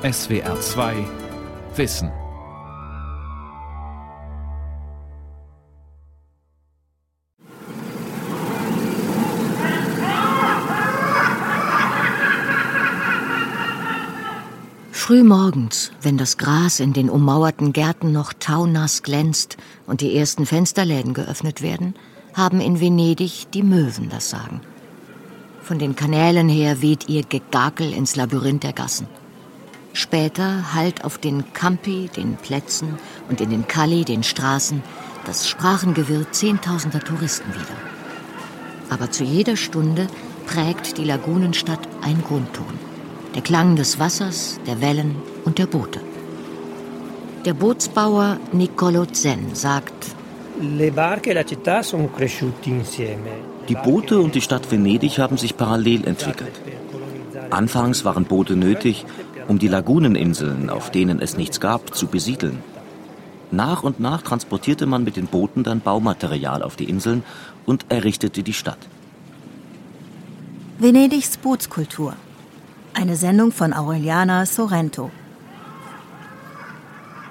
SWR 2 Wissen. Frühmorgens, wenn das Gras in den ummauerten Gärten noch taunass glänzt und die ersten Fensterläden geöffnet werden, haben in Venedig die Möwen das Sagen. Von den Kanälen her weht ihr Gegakel ins Labyrinth der Gassen. Später hallt auf den Campi, den Plätzen und in den Calli, den Straßen, das Sprachengewirr zehntausender Touristen wieder. Aber zu jeder Stunde prägt die Lagunenstadt ein Grundton der Klang des Wassers, der Wellen und der Boote. Der Bootsbauer Niccolo Zen sagt, e die Boote und die Stadt Venedig haben sich parallel entwickelt. Anfangs waren Boote nötig, um die Laguneninseln, auf denen es nichts gab, zu besiedeln. Nach und nach transportierte man mit den Booten dann Baumaterial auf die Inseln und errichtete die Stadt. Venedigs Bootskultur eine Sendung von Aureliana Sorrento.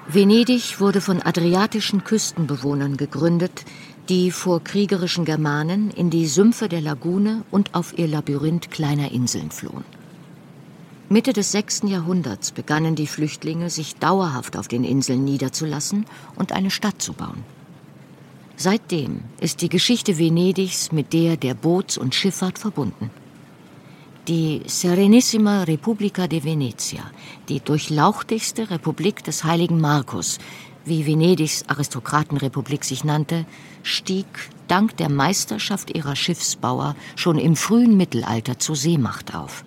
Venedig wurde von adriatischen Küstenbewohnern gegründet, die vor kriegerischen Germanen in die Sümpfe der Lagune und auf ihr Labyrinth kleiner Inseln flohen. Mitte des 6. Jahrhunderts begannen die Flüchtlinge, sich dauerhaft auf den Inseln niederzulassen und eine Stadt zu bauen. Seitdem ist die Geschichte Venedigs mit der der Boots- und Schifffahrt verbunden. Die Serenissima Repubblica de Venezia, die durchlauchtigste Republik des heiligen Markus, wie Venedigs Aristokratenrepublik sich nannte, stieg dank der Meisterschaft ihrer Schiffsbauer schon im frühen Mittelalter zur Seemacht auf.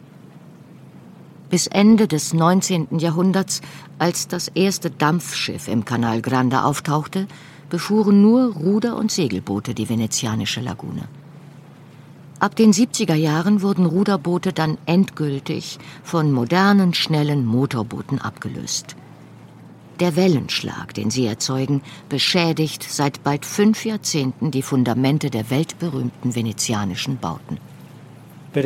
Bis Ende des 19. Jahrhunderts, als das erste Dampfschiff im Kanal Grande auftauchte, befuhren nur Ruder- und Segelboote die venezianische Lagune. Ab den 70er Jahren wurden Ruderboote dann endgültig von modernen, schnellen Motorbooten abgelöst. Der Wellenschlag, den sie erzeugen, beschädigt seit bald fünf Jahrzehnten die Fundamente der weltberühmten venezianischen Bauten. Bei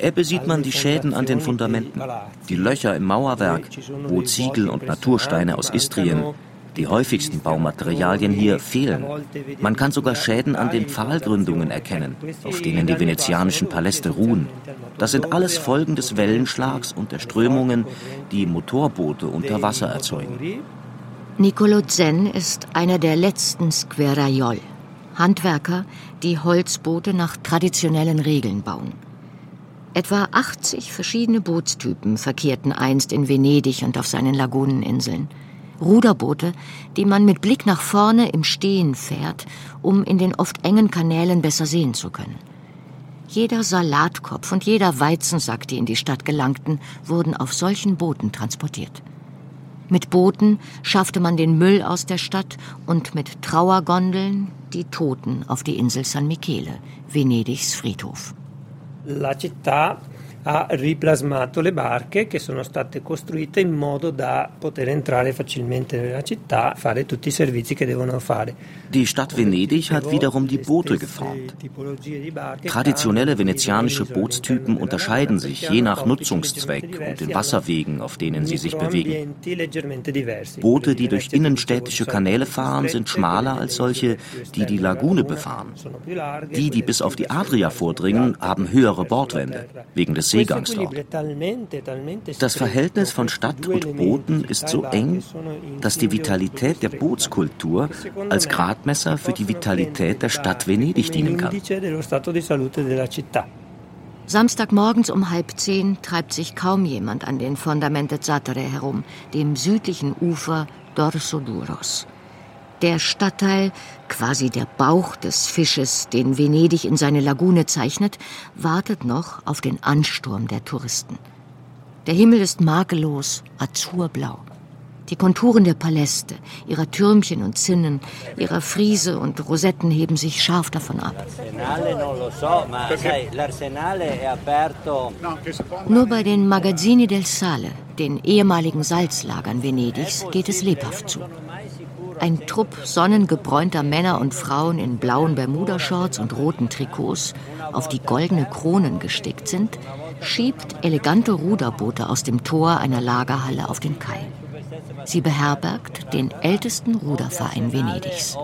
Ebbe sieht man die Schäden an den Fundamenten, die Löcher im Mauerwerk, wo Ziegel und Natursteine aus Istrien, die häufigsten Baumaterialien hier fehlen. Man kann sogar Schäden an den Pfahlgründungen erkennen, auf denen die venezianischen Paläste ruhen. Das sind alles Folgen des Wellenschlags und der Strömungen, die Motorboote unter Wasser erzeugen. Nicolo Zen ist einer der letzten Squeraiol, Handwerker, die Holzboote nach traditionellen Regeln bauen. Etwa 80 verschiedene Bootstypen verkehrten einst in Venedig und auf seinen Laguneninseln. Ruderboote, die man mit Blick nach vorne im Stehen fährt, um in den oft engen Kanälen besser sehen zu können. Jeder Salatkopf und jeder Weizensack, die in die Stadt gelangten, wurden auf solchen Booten transportiert. Mit Booten schaffte man den Müll aus der Stadt und mit Trauergondeln die Toten auf die Insel San Michele, Venedigs Friedhof. La città ha riplasmato le barche che sono state costruite in modo da poter entrare facilmente nella città, fare tutti i servizi che devono fare. Die Stadt Venedig hat wiederum die Boote geformt. Traditionelle venezianische Bootstypen unterscheiden sich je nach Nutzungszweck und den Wasserwegen, auf denen sie sich bewegen. Boote, die durch innenstädtische Kanäle fahren, sind schmaler als solche, die die Lagune befahren. Die, die bis auf die Adria vordringen, haben höhere Bordwände, wegen des Seegangs dort. Das Verhältnis von Stadt und Booten ist so eng, dass die Vitalität der Bootskultur als Gradmesser für die Vitalität der Stadt Venedig dienen kann. Samstagmorgens um halb zehn treibt sich kaum jemand an den Fondamente Zattere herum, dem südlichen Ufer Dorso Duros. Der Stadtteil, quasi der Bauch des Fisches, den Venedig in seine Lagune zeichnet, wartet noch auf den Ansturm der Touristen. Der Himmel ist makellos, azurblau. Die Konturen der Paläste, ihrer Türmchen und Zinnen, ihrer Friese und Rosetten heben sich scharf davon ab. Nur bei den Magazzini del Sale, den ehemaligen Salzlagern Venedigs, geht es lebhaft zu. Ein Trupp sonnengebräunter Männer und Frauen in blauen Bermudershorts und roten Trikots, auf die goldene Kronen gestickt sind, schiebt elegante Ruderboote aus dem Tor einer Lagerhalle auf den Kai. Sie beherbergt den ältesten Ruderverein Venedigs.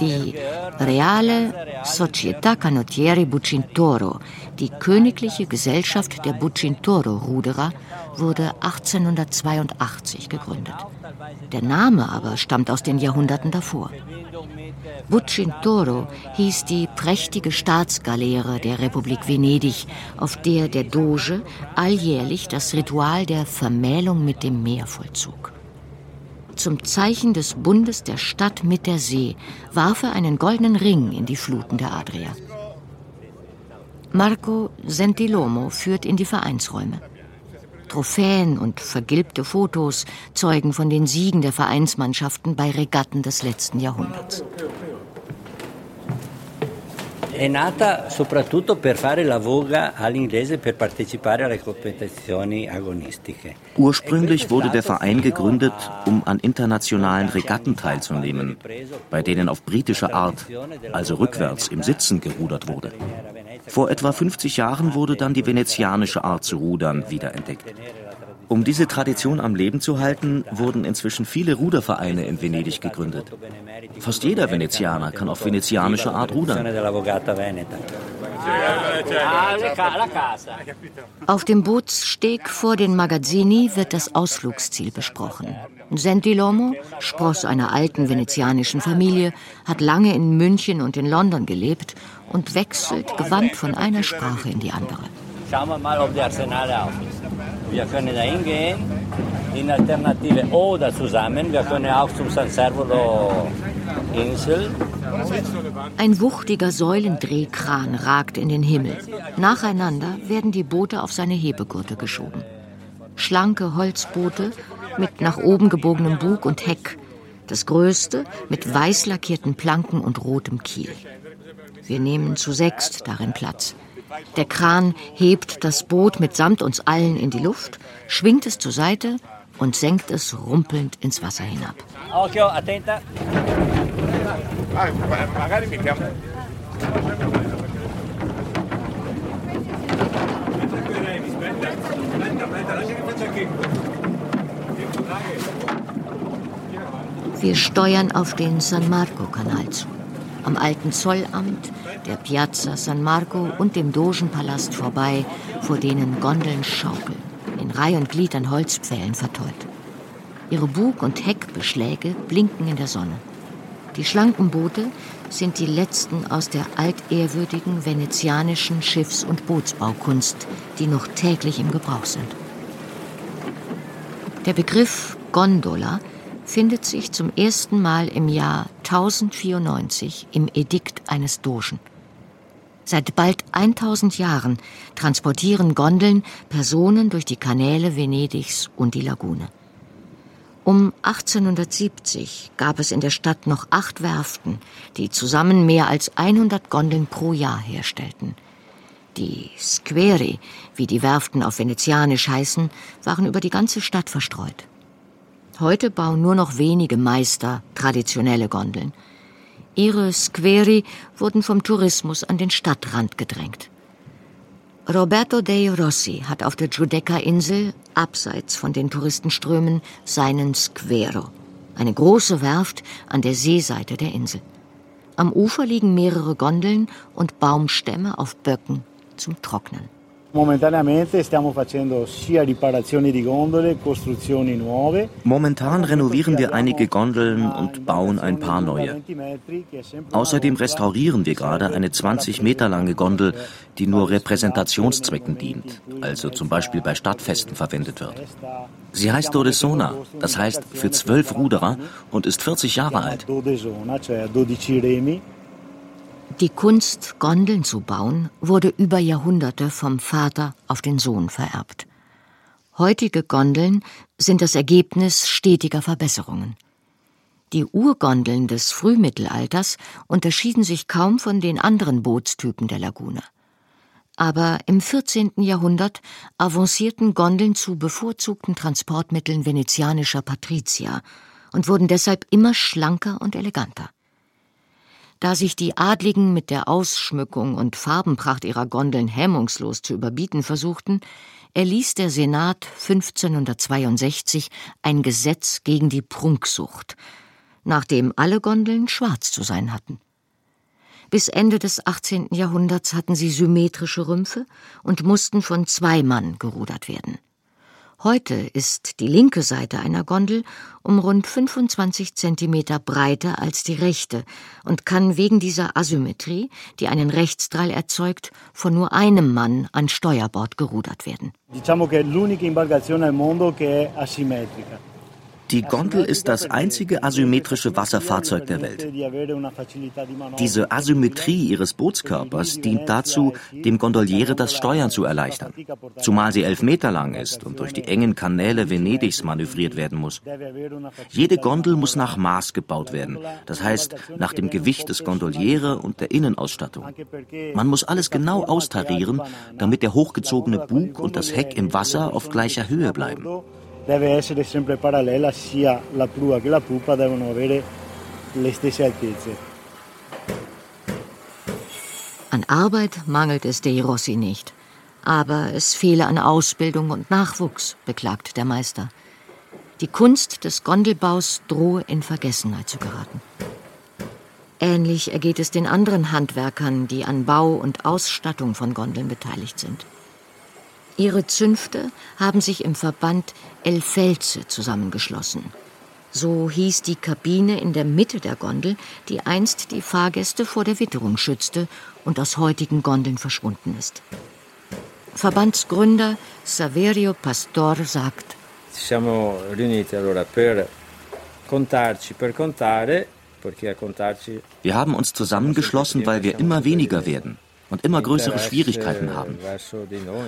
Die Reale Società Canottieri Bucintoro, die königliche Gesellschaft der Bucintoro-Ruderer, wurde 1882 gegründet. Der Name aber stammt aus den Jahrhunderten davor. Bucintoro hieß die prächtige Staatsgaleere der Republik Venedig, auf der der Doge alljährlich das Ritual der Vermählung mit dem Meer vollzog. Zum Zeichen des Bundes der Stadt mit der See warf er einen goldenen Ring in die Fluten der Adria. Marco Sentilomo führt in die Vereinsräume. Trophäen und vergilbte Fotos zeugen von den Siegen der Vereinsmannschaften bei Regatten des letzten Jahrhunderts. È nata soprattutto per fare la voga all'inglese per partecipare alle competizioni agonistiche. Ursprünglich wurde der Verein gegründet, um an internationalen Regatten teilzunehmen, bei denen auf britische Art, also rückwärts im Sitzen gerudert wurde. Vor etwa 50 Jahren wurde dann die venezianische Art zu rudern wiederentdeckt. Um diese Tradition am Leben zu halten, wurden inzwischen viele Rudervereine in Venedig gegründet. Fast jeder Venezianer kann auf venezianische Art rudern. Auf dem Bootssteg vor den Magazzini wird das Ausflugsziel besprochen. Sentilomo, Spross einer alten venezianischen Familie, hat lange in München und in London gelebt und wechselt gewandt von einer Sprache in die andere. Schauen wir mal, ob die Arsenale auf. Wir können da hingehen, in Alternative oder zusammen. Wir können auch zum San Servolo Insel. Ein wuchtiger Säulendrehkran ragt in den Himmel. Nacheinander werden die Boote auf seine Hebegurte geschoben. Schlanke Holzboote mit nach oben gebogenem Bug und Heck. Das größte mit weiß lackierten Planken und rotem Kiel. Wir nehmen zu sechst darin Platz. Der Kran hebt das Boot mitsamt uns allen in die Luft, schwingt es zur Seite und senkt es rumpelnd ins Wasser hinab. Wir steuern auf den San Marco-Kanal zu. Am alten Zollamt, der Piazza San Marco und dem Dogenpalast vorbei, vor denen Gondeln schaukeln, in Reih und Glied an Holzpfählen verteut. Ihre Bug- und Heckbeschläge blinken in der Sonne. Die schlanken Boote sind die letzten aus der altehrwürdigen venezianischen Schiffs- und Bootsbaukunst, die noch täglich im Gebrauch sind. Der Begriff Gondola findet sich zum ersten Mal im Jahr 1094 im Edikt eines Dogen. Seit bald 1000 Jahren transportieren Gondeln Personen durch die Kanäle Venedigs und die Lagune. Um 1870 gab es in der Stadt noch acht Werften, die zusammen mehr als 100 Gondeln pro Jahr herstellten. Die Squeri, wie die Werften auf Venezianisch heißen, waren über die ganze Stadt verstreut. Heute bauen nur noch wenige Meister traditionelle Gondeln. Ihre Squeri wurden vom Tourismus an den Stadtrand gedrängt. Roberto dei Rossi hat auf der Giudecca-Insel, abseits von den Touristenströmen, seinen Squero, eine große Werft an der Seeseite der Insel. Am Ufer liegen mehrere Gondeln und Baumstämme auf Böcken zum Trocknen. Momentaneamente stiamo facendo sia riparazioni di gondole, costruzioni nuove. Momentan renovieren wir einige Gondeln und bauen ein paar neue. Außerdem restaurieren wir gerade eine 20 Meter lange Gondel, die nur Repräsentationszwecken dient, also zum Beispiel bei Stadtfesten verwendet wird. Sie heißt Dodesona, das heißt für zwölf Ruderer und ist 40 Jahre alt. Die Kunst, Gondeln zu bauen, wurde über Jahrhunderte vom Vater auf den Sohn vererbt. Heutige Gondeln sind das Ergebnis stetiger Verbesserungen. Die Urgondeln des Frühmittelalters unterschieden sich kaum von den anderen Bootstypen der Lagune. Aber im 14. Jahrhundert avancierten Gondeln zu bevorzugten Transportmitteln venezianischer Patrizier und wurden deshalb immer schlanker und eleganter. Da sich die Adligen mit der Ausschmückung und Farbenpracht ihrer Gondeln hemmungslos zu überbieten versuchten, erließ der Senat 1562 ein Gesetz gegen die Prunksucht, nachdem alle Gondeln schwarz zu sein hatten. Bis Ende des 18. Jahrhunderts hatten sie symmetrische Rümpfe und mussten von zwei Mann gerudert werden. Heute ist die linke Seite einer Gondel um rund 25 Zentimeter breiter als die rechte und kann wegen dieser Asymmetrie, die einen Rechtsdrall erzeugt, von nur einem Mann an Steuerbord gerudert werden. Diciamo che l'unica imbarcazione al mondo che è asimmetrica. Die Gondel ist das einzige asymmetrische Wasserfahrzeug der Welt. Diese Asymmetrie ihres Bootskörpers dient dazu, dem Gondoliere das Steuern zu erleichtern. Zumal sie elf Meter lang ist und durch die engen Kanäle Venedigs manövriert werden muss. Jede Gondel muss nach Maß gebaut werden, das heißt nach dem Gewicht des Gondoliere und der Innenausstattung. Man muss alles genau austarieren, damit der hochgezogene Bug und das Heck im Wasser auf gleicher Höhe bleiben deve essere sempre parallela, sia la prua che la pupa devono avere le stesse altezze. An Arbeit mangelt es De Rossi nicht. Aber es fehle an Ausbildung und Nachwuchs, beklagt der Meister. Die Kunst des Gondelbaus drohe in Vergessenheit zu geraten. Ähnlich ergeht es den anderen Handwerkern, die an Bau und Ausstattung von Gondeln beteiligt sind. Ihre Zünfte haben sich im Verband El Felze zusammengeschlossen. So hieß die Kabine in der Mitte der Gondel, die einst die Fahrgäste vor der Witterung schützte und aus heutigen Gondeln verschwunden ist. Verbandsgründer Saverio Pastor sagt, wir haben uns zusammengeschlossen, weil wir immer weniger werden und immer größere Schwierigkeiten haben.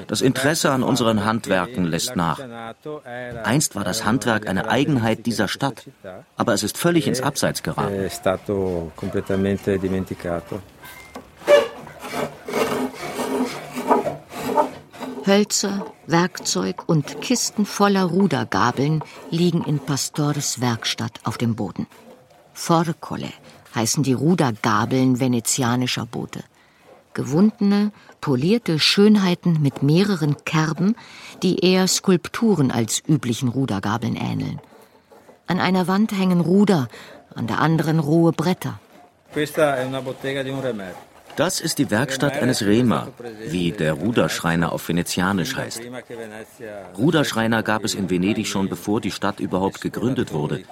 Das Interesse an unseren Handwerken lässt nach. Einst war das Handwerk eine Eigenheit dieser Stadt, aber es ist völlig ins Abseits geraten. Hölzer, Werkzeug und Kisten voller Rudergabeln liegen in Pastors Werkstatt auf dem Boden. Forcole heißen die Rudergabeln venezianischer Boote gewundene, polierte Schönheiten mit mehreren Kerben, die eher Skulpturen als üblichen Rudergabeln ähneln. An einer Wand hängen Ruder, an der anderen rohe Bretter. Das ist die Werkstatt eines Rema, wie der Ruderschreiner auf Venezianisch heißt. Ruderschreiner gab es in Venedig schon bevor die Stadt überhaupt gegründet wurde,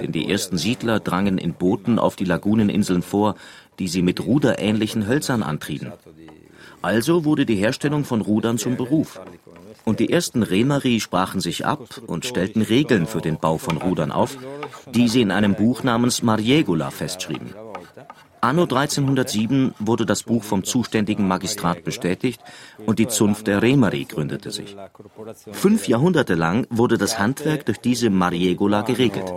denn die ersten Siedler drangen in Booten auf die Laguneninseln vor, die sie mit ruderähnlichen Hölzern antrieben. Also wurde die Herstellung von Rudern zum Beruf. Und die ersten Remari sprachen sich ab und stellten Regeln für den Bau von Rudern auf, die sie in einem Buch namens Mariegola festschrieben. Anno 1307 wurde das Buch vom zuständigen Magistrat bestätigt und die Zunft der Remari gründete sich. Fünf Jahrhunderte lang wurde das Handwerk durch diese Mariegola geregelt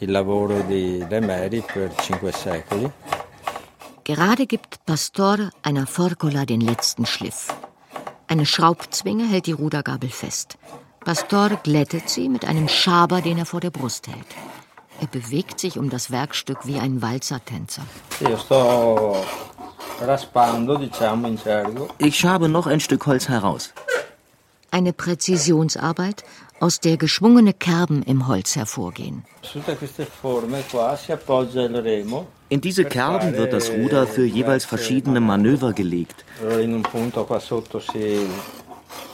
il lavoro di Remeri per cinque secoli. Gerade gibt Pastor einer Forcola den letzten Schliff. Eine Schraubzwinge hält die Rudergabel fest. Pastor glättet sie mit einem Schaber, den er vor der Brust hält. Er bewegt sich um das Werkstück wie ein Walzertänzer. Ich schabe noch ein Stück Holz heraus. Eine Präzisionsarbeit, aus der geschwungene Kerben im Holz hervorgehen. In diese Kerben wird das Ruder für jeweils verschiedene Manöver gelegt.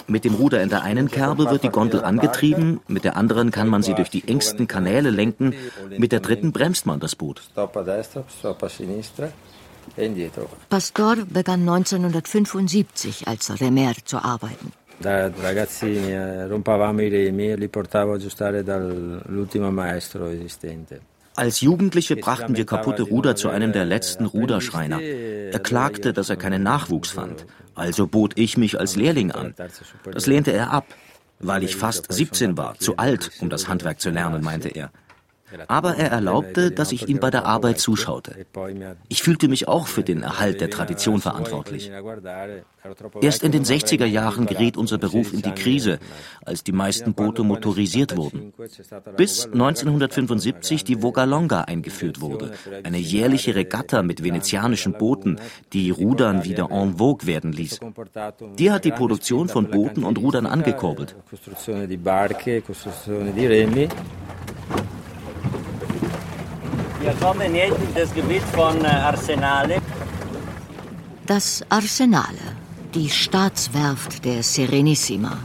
Mit dem Ruder in der einen Kerbe wird die Gondel angetrieben, mit der anderen kann man sie durch die engsten Kanäle lenken, mit der dritten bremst man das Boot. Pastor begann 1975 als Remer zu arbeiten. Da ragazzini eh, rompavamo i remi e li portavo a aggiustare dall'ultimo maestro esistente. Als Jugendliche brachten wir kaputte Ruder zu einem der letzten Ruderschreiner. Er klagte, dass er keinen Nachwuchs fand. Also bot ich mich als Lehrling an. Das lehnte er ab, weil ich fast 17 war, zu alt, um das Handwerk zu lernen, meinte er. Aber er erlaubte, dass ich ihm bei der Arbeit zuschaute. Ich fühlte mich auch für den Erhalt der Tradition verantwortlich. Erst in den 60er Jahren geriet unser Beruf in die Krise, als die meisten Boote motorisiert wurden. Bis 1975 die Vogalonga eingeführt wurde, eine jährliche Regatta mit venezianischen Booten, die Rudern wieder en vogue werden ließ. Die hat die Produktion von Booten und Rudern angekurbelt. Wir kommen jetzt in das Gebiet von äh, Arsenale. Das Arsenale, die Staatswerft der Serenissima.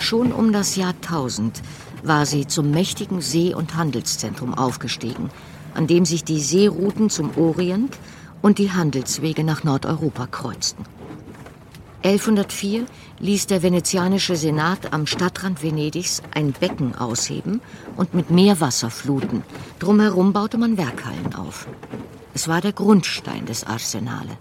Schon um das Jahr 1000 war sie zum mächtigen See- und Handelszentrum aufgestiegen, an dem sich die Seerouten zum Orient und die Handelswege nach Nordeuropa kreuzten. 1104 ließ der venezianische Senat am Stadtrand Venedigs ein Becken ausheben und mit Meerwasser fluten. Drumherum baute man Werkhallen auf. Es war der Grundstein des Arsenale.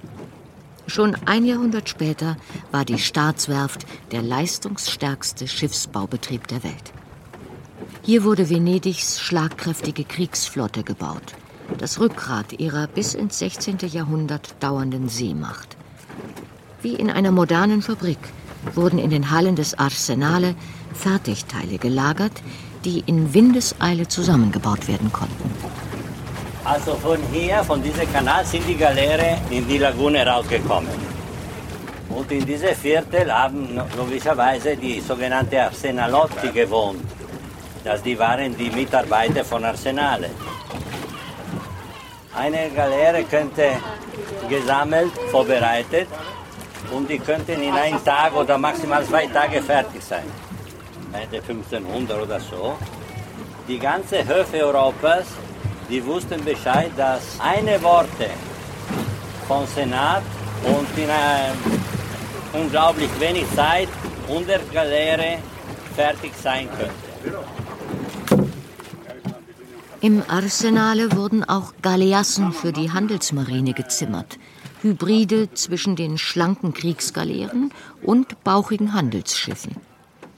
Schon ein Jahrhundert später war die Staatswerft der leistungsstärkste Schiffsbaubetrieb der Welt. Hier wurde Venedigs schlagkräftige Kriegsflotte gebaut, das Rückgrat ihrer bis ins 16. Jahrhundert dauernden Seemacht. Wie in einer modernen Fabrik wurden in den Hallen des Arsenale Fertigteile gelagert, die in Windeseile zusammengebaut werden konnten. Also von hier, von diesem Kanal, sind die Galeere in die Lagune rausgekommen. Und in diesem Viertel haben logischerweise die sogenannten Arsenalotti gewohnt. Das die waren die Mitarbeiter von Arsenale. Eine Galeere könnte gesammelt, vorbereitet und die könnten in einem Tag oder maximal zwei Tage fertig sein. Ende 1500 oder so. Die ganzen Höfe Europas, die wussten Bescheid, dass eine Worte vom Senat und in einer unglaublich wenig Zeit 100 Galeere fertig sein könnte. Im Arsenale wurden auch Galeassen für die Handelsmarine gezimmert. Hybride zwischen den schlanken Kriegsgaleeren und bauchigen Handelsschiffen.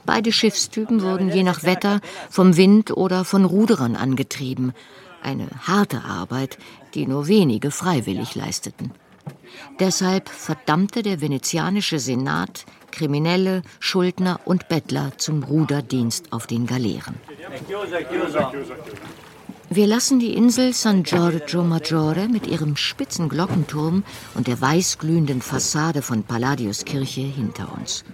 Beide Schiffstypen wurden je nach Wetter vom Wind oder von Ruderern angetrieben. Eine harte Arbeit, die nur wenige freiwillig leisteten. Deshalb verdammte der venezianische Senat Kriminelle, Schuldner und Bettler zum Ruderdienst auf den Galeeren. Wir lassen die Insel San Giorgio Maggiore mit ihrem spitzen Glockenturm und der weißglühenden Fassade von Palladius Kirche hinter uns.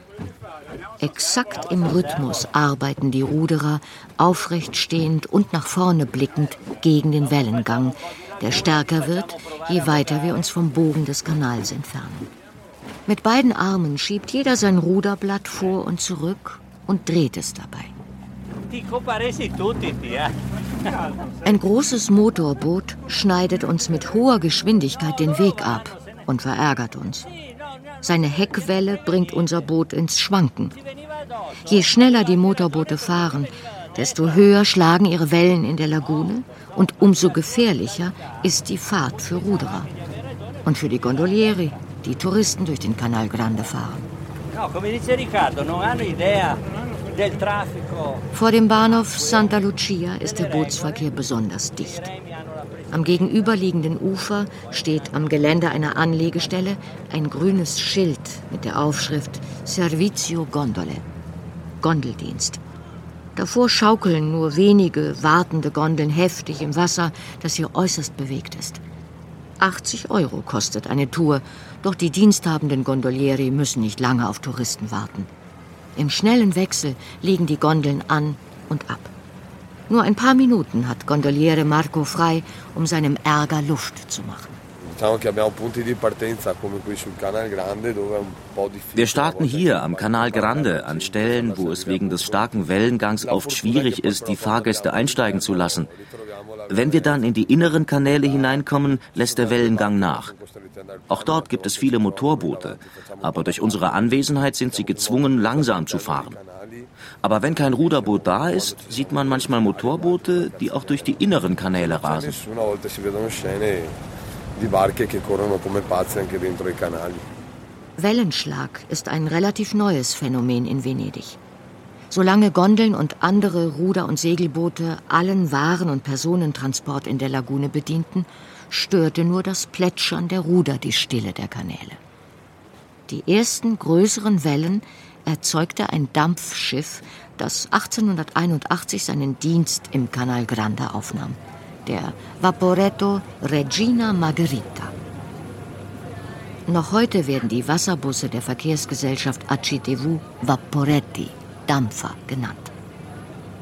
Exakt im Rhythmus arbeiten die Ruderer, aufrecht stehend und nach vorne blickend, gegen den Wellengang, der stärker wird, je weiter wir uns vom Bogen des Kanals entfernen. Mit beiden Armen schiebt jeder sein Ruderblatt vor und zurück und dreht es dabei. Ein großes Motorboot schneidet uns mit hoher Geschwindigkeit den Weg ab und verärgert uns. Seine Heckwelle bringt unser Boot ins Schwanken. Je schneller die Motorboote fahren, desto höher schlagen ihre Wellen in der Lagune und umso gefährlicher ist die Fahrt für Ruderer und für die Gondolieri, die Touristen durch den Canal Grande fahren. No, come dice Riccardo, non hanno idea vor dem Bahnhof Santa Lucia ist der Bootsverkehr besonders dicht. Am gegenüberliegenden Ufer steht am Gelände einer Anlegestelle ein grünes Schild mit der Aufschrift Servizio Gondole, Gondeldienst. Davor schaukeln nur wenige wartende Gondeln heftig im Wasser, das hier äußerst bewegt ist. 80 Euro kostet eine Tour, doch die diensthabenden Gondolieri müssen nicht lange auf Touristen warten. Im schnellen Wechsel legen die Gondeln an und ab. Nur ein paar Minuten hat Gondoliere Marco frei, um seinem Ärger Luft zu machen. Wir starten hier am Canal Grande an Stellen, wo es wegen des starken Wellengangs oft schwierig ist, die Fahrgäste einsteigen zu lassen. Wenn wir dann in die inneren Kanäle hineinkommen, lässt der Wellengang nach. Auch dort gibt es viele Motorboote, aber durch unsere Anwesenheit sind sie gezwungen, langsam zu fahren. Aber wenn kein Ruderboot da ist, sieht man manchmal Motorboote, die auch durch die inneren Kanäle rasen. Wellenschlag ist ein relativ neues Phänomen in Venedig. Solange Gondeln und andere Ruder- und Segelboote allen Waren- und Personentransport in der Lagune bedienten, störte nur das Plätschern der Ruder die Stille der Kanäle. Die ersten größeren Wellen erzeugte ein Dampfschiff, das 1881 seinen Dienst im Canal Grande aufnahm, der Vaporetto Regina Margherita. Noch heute werden die Wasserbusse der Verkehrsgesellschaft ACTV Vaporetti Dampfer genannt.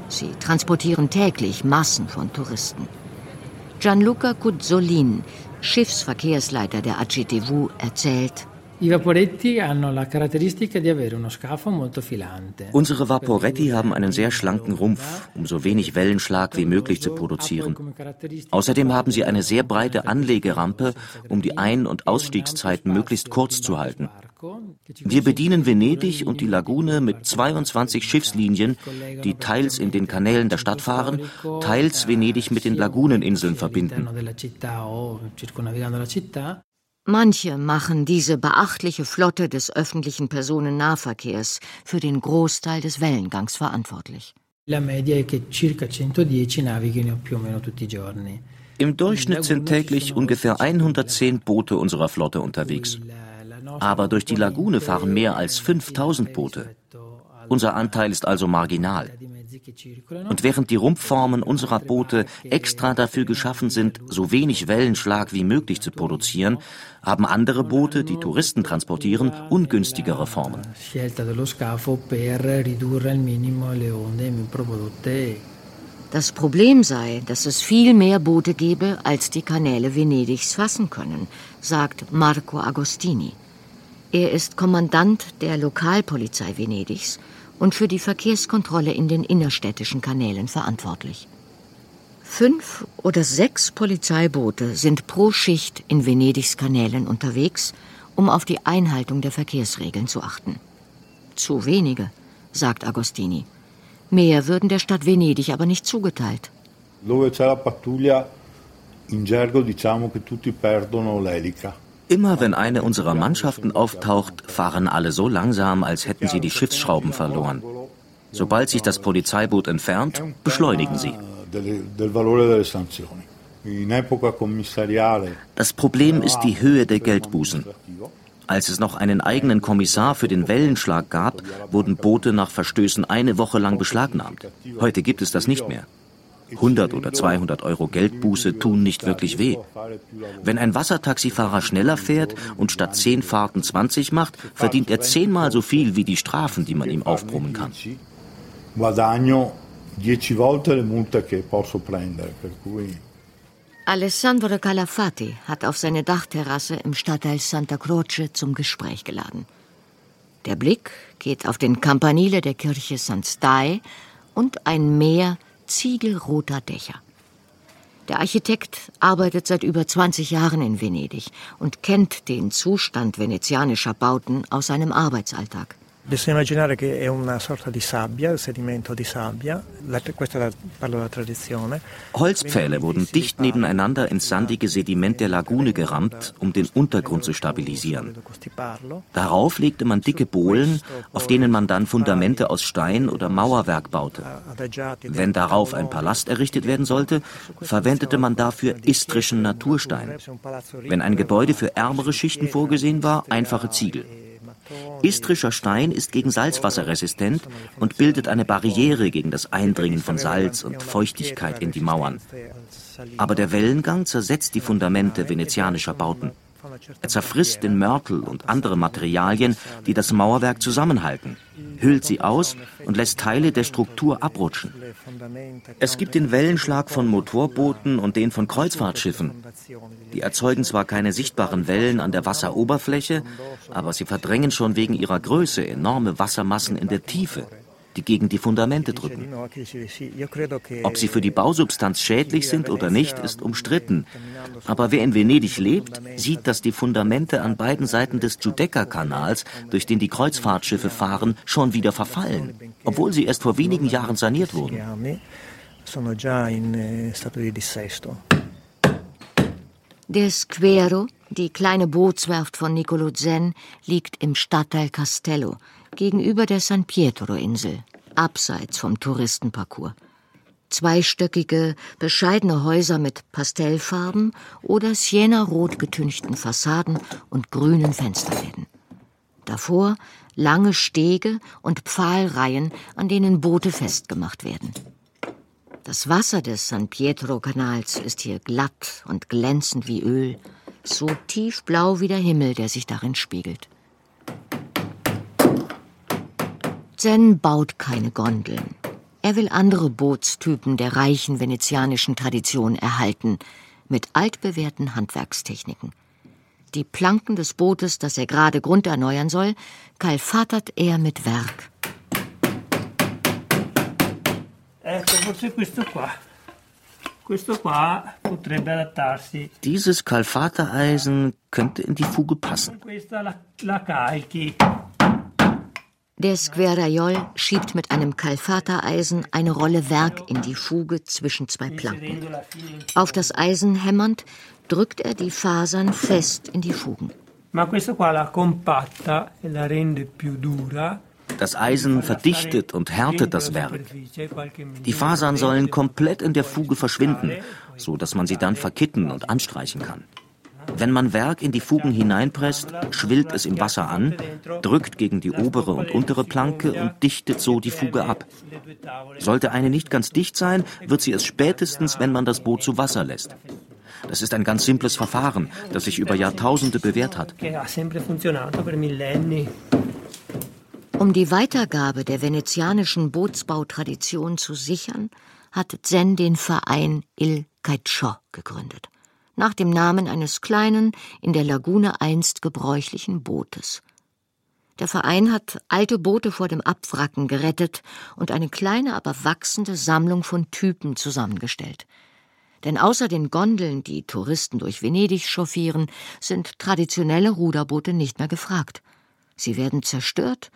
Sie transportieren täglich Massen von Touristen. Gianluca Cuzzolin, Schiffsverkehrsleiter der AGTV, erzählt, Unsere Vaporetti haben einen sehr schlanken Rumpf, um so wenig Wellenschlag wie möglich zu produzieren. Außerdem haben sie eine sehr breite Anlegerampe, um die Ein- und Ausstiegszeiten möglichst kurz zu halten. Wir bedienen Venedig und die Lagune mit 22 Schiffslinien, die teils in den Kanälen der Stadt fahren, teils Venedig mit den Laguneninseln verbinden. Manche machen diese beachtliche Flotte des öffentlichen Personennahverkehrs für den Großteil des Wellengangs verantwortlich. Im Durchschnitt sind täglich ungefähr 110 Boote unserer Flotte unterwegs. Aber durch die Lagune fahren mehr als 5000 Boote. Unser Anteil ist also marginal. Und während die Rumpfformen unserer Boote extra dafür geschaffen sind, so wenig Wellenschlag wie möglich zu produzieren, haben andere Boote, die Touristen transportieren, ungünstigere Formen. Das Problem sei, dass es viel mehr Boote gebe, als die Kanäle Venedigs fassen können, sagt Marco Agostini. Er ist Kommandant der Lokalpolizei Venedigs und für die Verkehrskontrolle in den innerstädtischen Kanälen verantwortlich. Fünf oder sechs Polizeiboote sind pro Schicht in Venedigs Kanälen unterwegs, um auf die Einhaltung der Verkehrsregeln zu achten. Zu wenige, sagt Agostini. Mehr würden der Stadt Venedig aber nicht zugeteilt. Dove c'è la pattuglia, in gergo diciamo che tutti perdono l'elica. Immer wenn eine unserer Mannschaften auftaucht, fahren alle so langsam, als hätten sie die Schiffsschrauben verloren. Sobald sich das Polizeiboot entfernt, beschleunigen sie. Das Problem ist die Höhe der Geldbußen. Als es noch einen eigenen Kommissar für den Wellenschlag gab, wurden Boote nach Verstößen eine Woche lang beschlagnahmt. Heute gibt es das nicht mehr. 100 oder 200 Euro Geldbuße tun nicht wirklich weh. Wenn ein Wassertaxifahrer schneller fährt und statt 10 Fahrten 20 macht, verdient er zehnmal so viel wie die Strafen, die man ihm aufbrummen kann. Alessandro Calafati hat auf seine Dachterrasse im Stadtteil Santa Croce zum Gespräch geladen. Der Blick geht auf den Campanile der Kirche San Stai und ein Meer ziegelroter Dächer. Der Architekt arbeitet seit über 20 Jahren in Venedig und kennt den Zustand venezianischer Bauten aus seinem Arbeitsalltag. Bisogna immaginare che è una sorta di sabbia, sedimento di sabbia, questa parlo della tradizione. Holzpfähle wurden dicht nebeneinander ins sandige Sediment der Lagune gerammt, um den Untergrund zu stabilisieren. Darauf legte man dicke Bohlen, auf denen man dann Fundamente aus Stein oder Mauerwerk baute. Wenn darauf ein Palast errichtet werden sollte, verwendete man dafür istrischen Naturstein. Wenn ein Gebäude für ärmere Schichten vorgesehen war, einfache Ziegel. Istrischer Stein ist gegen Salzwasser resistent und bildet eine Barriere gegen das Eindringen von Salz und Feuchtigkeit in die Mauern. Aber der Wellengang zersetzt die Fundamente venezianischer Bauten. Er zerfrisst den Mörtel und andere Materialien, die das Mauerwerk zusammenhalten, hüllt sie aus und lässt Teile der Struktur abrutschen. Es gibt den Wellenschlag von Motorbooten und den von Kreuzfahrtschiffen. Die erzeugen zwar keine sichtbaren Wellen an der Wasseroberfläche, aber sie verdrängen schon wegen ihrer Größe enorme Wassermassen in der Tiefe die gegen die Fundamente drücken. Ob sie für die Bausubstanz schädlich sind oder nicht, ist umstritten. Aber wer in Venedig lebt, sieht, dass die Fundamente an beiden Seiten des Giudecca-Kanals, durch den die Kreuzfahrtschiffe fahren, schon wieder verfallen, obwohl sie erst vor wenigen Jahren saniert wurden. Der Squero, die kleine Bootswerft von Nicolo Zen, liegt im Stadtteil Castello, gegenüber der San Pietro-Insel, abseits vom Touristenparcours. Zweistöckige, bescheidene Häuser mit Pastellfarben oder sienarot getünchten Fassaden und grünen Fensterläden. Davor lange Stege und Pfahlreihen, an denen Boote festgemacht werden. Das Wasser des San Pietro-Kanals ist hier glatt und glänzend wie Öl, so tiefblau wie der Himmel, der sich darin spiegelt. Zen baut keine Gondeln. Er will andere Bootstypen der reichen venezianischen Tradition erhalten, mit altbewährten Handwerkstechniken. Die Planken des Bootes, das er gerade grunderneuern soll, kalfatert er mit Werk. Dieses Kalfatereisen könnte in die Fuge passen. Der Squerajol schiebt mit einem Kalfatereisen eine Rolle Werk in die Fuge zwischen zwei Planken. Auf das Eisen hämmernd drückt er die Fasern fest in die Fugen. Das Eisen verdichtet und härtet das Werk. Die Fasern sollen komplett in der Fuge verschwinden, so dass man sie dann verkitten und anstreichen kann. Wenn man Werk in die Fugen hineinpresst, schwillt es im Wasser an, drückt gegen die obere und untere Planke und dichtet so die Fuge ab. Sollte eine nicht ganz dicht sein, wird sie es spätestens, wenn man das Boot zu Wasser lässt. Das ist ein ganz simples Verfahren, das sich über Jahrtausende bewährt hat. Um die Weitergabe der venezianischen Bootsbautradition zu sichern, hat Zen den Verein Il Caicio gegründet nach dem Namen eines kleinen, in der Lagune einst gebräuchlichen Bootes. Der Verein hat alte Boote vor dem Abwracken gerettet und eine kleine, aber wachsende Sammlung von Typen zusammengestellt. Denn außer den Gondeln, die Touristen durch Venedig chauffieren, sind traditionelle Ruderboote nicht mehr gefragt. Sie werden zerstört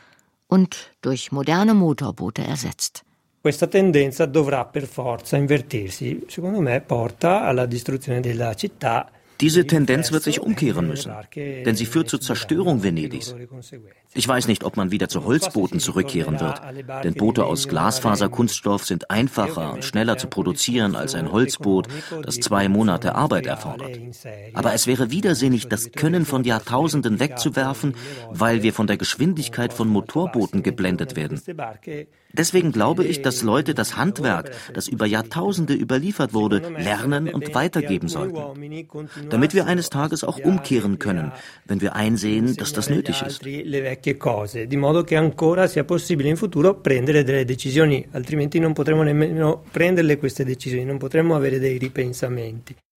und durch moderne Motorboote ersetzt. Questa tendenza dovrà per forza invertirsi. Secondo me porta alla distruzione della città Diese Tendenz wird sich umkehren müssen, denn sie führt zur Zerstörung Venedigs. Ich weiß nicht, ob man wieder zu Holzbooten zurückkehren wird, denn Boote aus Glasfaserkunststoff sind einfacher und schneller zu produzieren als ein Holzboot, das zwei Monate Arbeit erfordert. Aber es wäre widersinnig, das Können von Jahrtausenden wegzuwerfen, weil wir von der Geschwindigkeit von Motorbooten geblendet werden. Deswegen glaube ich, dass Leute das Handwerk, das über Jahrtausende überliefert wurde, lernen und weitergeben sollten damit wir eines Tages auch umkehren können, wenn wir einsehen, dass das nötig ist. Altrimenti non potremo nemmeno prenderle queste decisioni, non potremo avere dei ripensamenti.